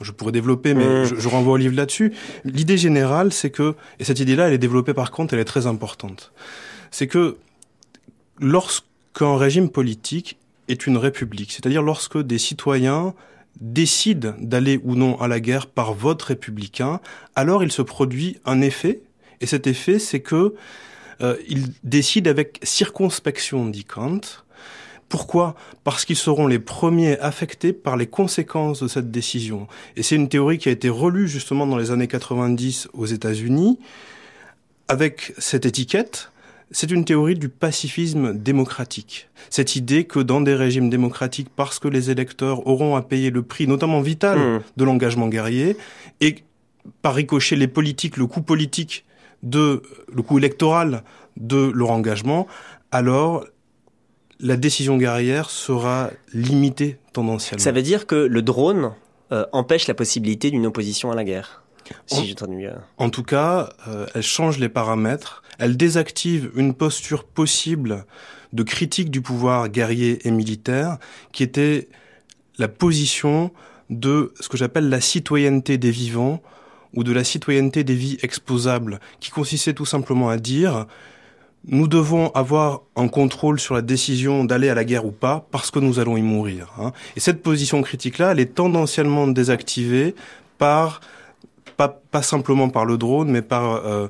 je pourrais développer, mais mmh. je, je, renvoie au livre là-dessus. L'idée générale, c'est que, et cette idée-là, elle est développée par contre, elle est très importante, c'est que lorsqu'un régime politique est une république, c'est-à-dire lorsque des citoyens décident d'aller ou non à la guerre par vote républicain, alors il se produit un effet, et cet effet, c'est que euh, ils décident avec circonspection, dit Kant. Pourquoi? Parce qu'ils seront les premiers affectés par les conséquences de cette décision. Et c'est une théorie qui a été relue justement dans les années 90 aux États-Unis avec cette étiquette. C'est une théorie du pacifisme démocratique. Cette idée que dans des régimes démocratiques, parce que les électeurs auront à payer le prix, notamment vital, mmh. de l'engagement guerrier, et par ricochet les politiques, le coût politique de le coût électoral de leur engagement, alors la décision guerrière sera limitée tendanciellement. Ça veut dire que le drone euh, empêche la possibilité d'une opposition à la guerre. Si j'ai bien. En tout cas, euh, elle change les paramètres, elle désactive une posture possible de critique du pouvoir guerrier et militaire, qui était la position de ce que j'appelle la citoyenneté des vivants, ou de la citoyenneté des vies exposables, qui consistait tout simplement à dire nous devons avoir un contrôle sur la décision d'aller à la guerre ou pas parce que nous allons y mourir. Hein. Et cette position critique-là, elle est tendanciellement désactivée par pas, simplement par le drone, mais par euh,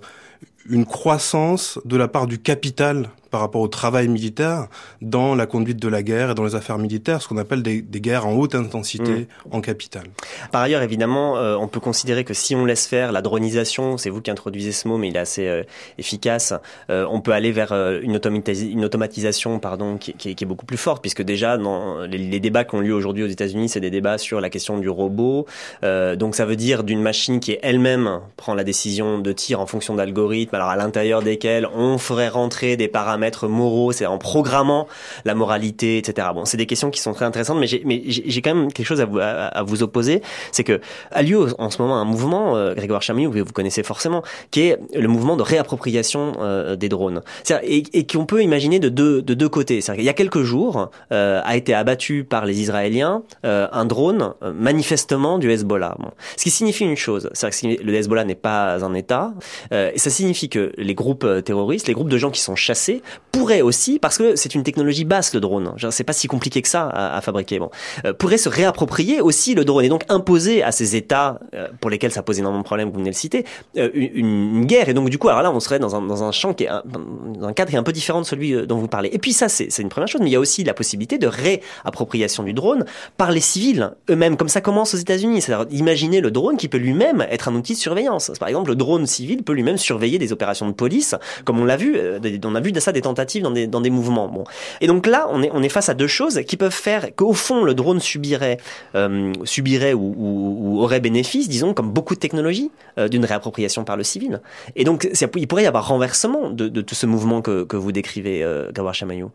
une croissance de la part du capital par rapport au travail militaire dans la conduite de la guerre et dans les affaires militaires, ce qu'on appelle des, des, guerres en haute intensité mmh. en capitale. Par ailleurs, évidemment, euh, on peut considérer que si on laisse faire la dronisation, c'est vous qui introduisez ce mot, mais il est assez euh, efficace, euh, on peut aller vers une, automatis une, automatisation pardon, qui, qui, qui, est beaucoup plus forte, puisque déjà, dans les, les débats qui ont lieu aujourd'hui aux États-Unis, c'est des débats sur la question du robot. Donc ça veut dire d'une machine qui elle-même prend la décision de tir en fonction d'algorithmes, alors à l'intérieur desquels on ferait rentrer des paramètres moraux, c'est en programmant la moralité, etc. Bon, c'est des questions qui sont très intéressantes, mais j'ai, quand même quelque chose à vous, à, vous opposer, c'est que a lieu en ce moment un mouvement, euh, Grégoire Chamy, vous, vous connaissez forcément, qui est le mouvement de réappropriation euh, des drones, et, et qu'on peut imaginer de deux, de deux côtés. Il y a quelques jours, euh, a été abattu par les Israéliens euh, un drone euh, manifestement du Hezbollah. Bon. Ce qui signifie une chose, c'est que le Hezbollah n'est pas un État, et ça signifie que les groupes terroristes, les groupes de gens qui sont chassés, pourrait aussi, parce que c'est une technologie basse le drone, c'est pas si compliqué que ça à, fabriquer, bon, euh, pourrait se réapproprier aussi le drone et donc imposer à ces États euh, pour lesquels ça pose énormément de problèmes, vous venez de le citer, euh, une, une, guerre. Et donc du coup, alors là, on serait dans un, dans un champ qui est un, dans un cadre qui est un peu différent de celui euh, dont vous parlez. Et puis ça, c'est une première chose, mais il y a aussi la possibilité de réappropriation du drone par les civils eux-mêmes, comme ça commence aux États-Unis. C'est-à-dire imaginer le drone qui peut lui-même être un outil de surveillance. Par exemple, le drone civil peut lui-même surveiller des opérations de police, comme on l'a vu, on a vu ça des tentatives dans des, mouvements. Bon. Et donc là, on est, face à deux choses qui peuvent faire qu'au fond, le drone subirait, euh, subirait ou, aurait bénéfice, disons, comme beaucoup de technologies, euh, d'une réappropriation par le civil. Et donc, il pourrait y avoir renversement de, tout ce mouvement que, vous décrivez, euh, Gawar Chamaillou.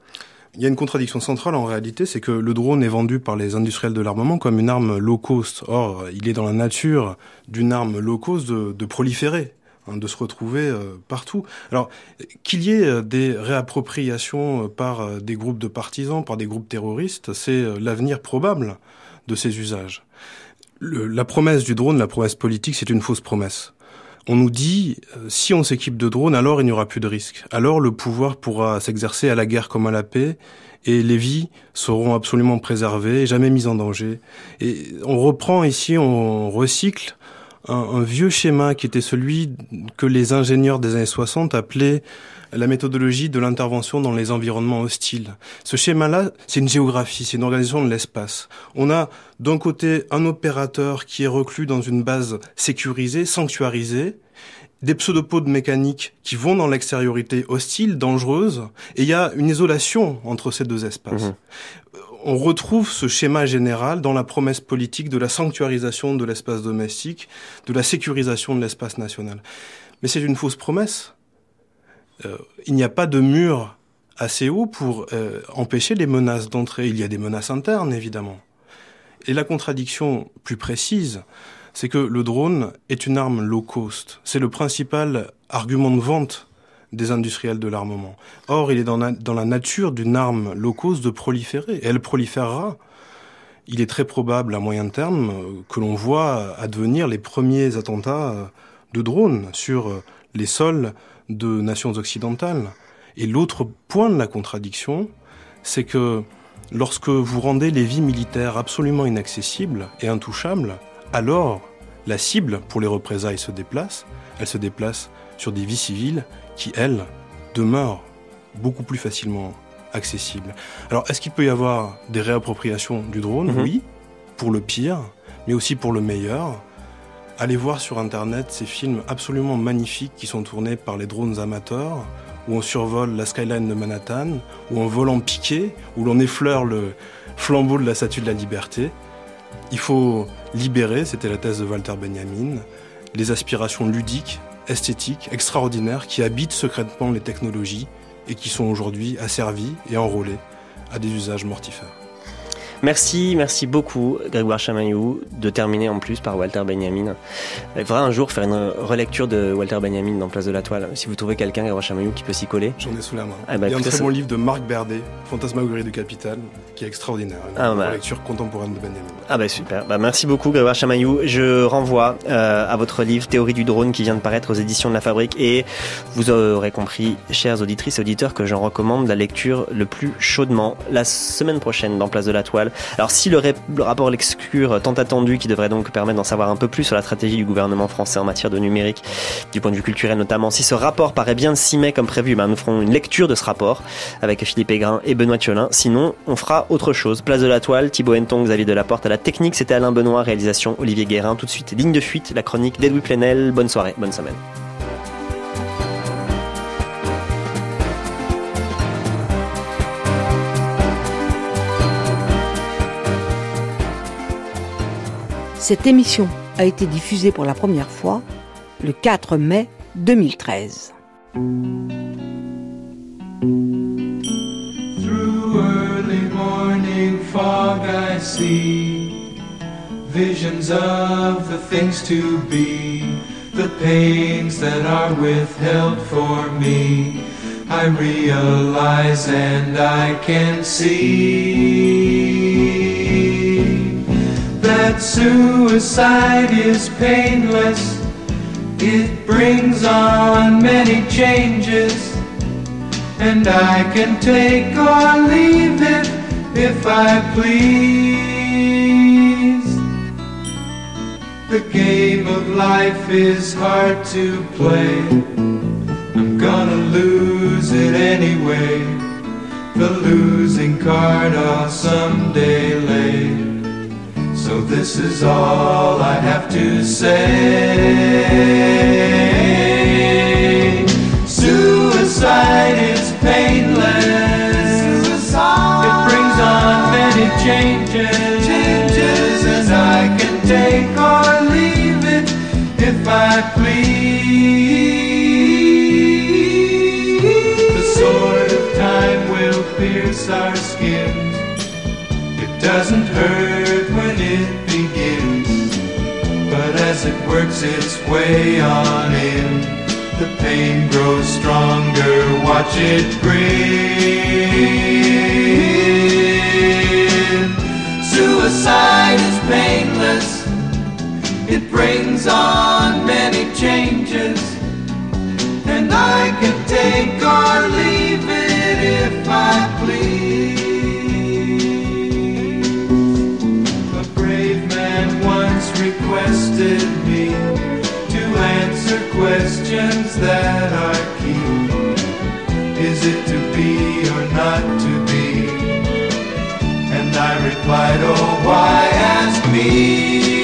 Il y a une contradiction centrale en réalité, c'est que le drone est vendu par les industriels de l'armement comme une arme low cost. Or, il est dans la nature d'une arme low cost de proliférer Hein, de se retrouver euh, partout. Alors, qu'il y ait euh, des réappropriations euh, par des groupes de partisans, par des groupes terroristes, c'est l'avenir probable de ces usages. La promesse du drone, la promesse politique, c'est une fausse promesse. On nous dit, si on s'équipe de drones, alors il n'y aura plus de risque. Alors le pouvoir pourra s'exercer à la guerre comme à la paix, et les vies seront absolument préservées, jamais mises en danger. Et on reprend ici, on recycle un, vieux schéma qui était celui que les ingénieurs des années 60 appelaient la méthodologie de l'intervention dans les environnements hostiles. Ce schéma-là, c'est une géographie, c'est une organisation de l'espace. On a d'un côté un opérateur qui est reclus dans une base sécurisée, sanctuarisée, des pseudopodes mécaniques qui vont dans l'extériorité hostile, dangereuse, et il y a une isolation entre ces deux espaces. Mmh. On retrouve ce schéma général dans la promesse politique de la sanctuarisation de l'espace domestique, de la sécurisation de l'espace national. Mais c'est une fausse promesse. Euh, il n'y a pas de mur assez haut pour euh, empêcher les menaces d'entrée. Il y a des menaces internes, évidemment. Et la contradiction plus précise, c'est que le drone est une arme low cost. C'est le principal argument de vente des industriels de l'armement. Or, il est dans la, nature d'une arme low cost de proliférer. Et elle proliférera. Il est très probable à moyen terme que l'on voit advenir les premiers attentats de drones sur les sols de nations occidentales. Et l'autre point de la contradiction, c'est que lorsque vous rendez les vies militaires absolument inaccessibles et intouchables, alors la cible pour les représailles se déplace, elle se déplace sur des vies civiles qui, elles, demeurent beaucoup plus facilement accessibles. Alors, est-ce qu'il peut y avoir des réappropriations du drone mhm. Oui, pour le pire, mais aussi pour le meilleur. Allez voir sur Internet ces films absolument magnifiques qui sont tournés par les drones amateurs, où on survole la skyline de Manhattan, où on vole en piqué, où l'on effleure le flambeau de la Statue de la Liberté. Il faut libérer, c'était la thèse de Walter Benjamin, les aspirations ludiques, esthétiques, extraordinaires qui habitent secrètement les technologies et qui sont aujourd'hui asservies et enrôlées à des usages mortifères. Merci, merci beaucoup Grégoire Chamaillou de terminer en plus par Walter Benjamin. Il faudra un jour faire une relecture de Walter Benjamin dans Place de la Toile. Si vous trouvez quelqu'un, Grégoire Chamaillou, qui peut s'y coller. J'en ai sous la main. Ah bah, Il y a un très bon livre de Marc Berdet, Fantasmagorie du Capital, qui est extraordinaire. Une ah bah. lecture contemporaine de Benjamin. Ah bah super. Bah, merci beaucoup Grégoire Chamaillou. Je renvoie euh, à votre livre Théorie du drone qui vient de paraître aux éditions de la Fabrique et vous aurez compris, chères auditrices et auditeurs, que j'en recommande la lecture le plus chaudement la semaine prochaine dans Place de la Toile. Alors si le, rapport L'Excure tant attendu, qui devrait donc permettre d'en savoir un peu plus sur la stratégie du gouvernement français en matière de numérique, du point de vue culturel notamment, si ce rapport paraît bien 6 mai comme prévu, ben nous ferons une lecture de ce rapport avec Philippe Aigrin et Benoît Thiolin. Sinon, on fera autre chose. Place de la Toile, Thibaut Henton, Xavier Delaporte à la technique, c'était Alain Benoît, réalisation Olivier Guérin. Tout de suite, ligne de fuite, la chronique d'Edoui Plenel. Bonne soirée, bonne semaine. Cette émission a été diffusée pour la première fois le 4 mai 2013. Through early morning fog I see visions of the things to be, the pains that are withheld for me. I realize and I can see suicide is painless. It brings on many changes, and I can take or leave it if I please. The game of life is hard to play. I'm gonna lose it anyway. The losing card I'll someday lay. So this is all I have to say. Suicide is painless. Suicide. It brings on many changes. Changes, and I can take or leave it if I please. The sword of time will pierce our skin. It doesn't hurt it begins. But as it works its way on in, the pain grows stronger. Watch it grin. Suicide is painless. It brings on many changes. And I can take or leave it if I please. requested me to answer questions that are key. Is it to be or not to be? And I replied, Oh, why ask me?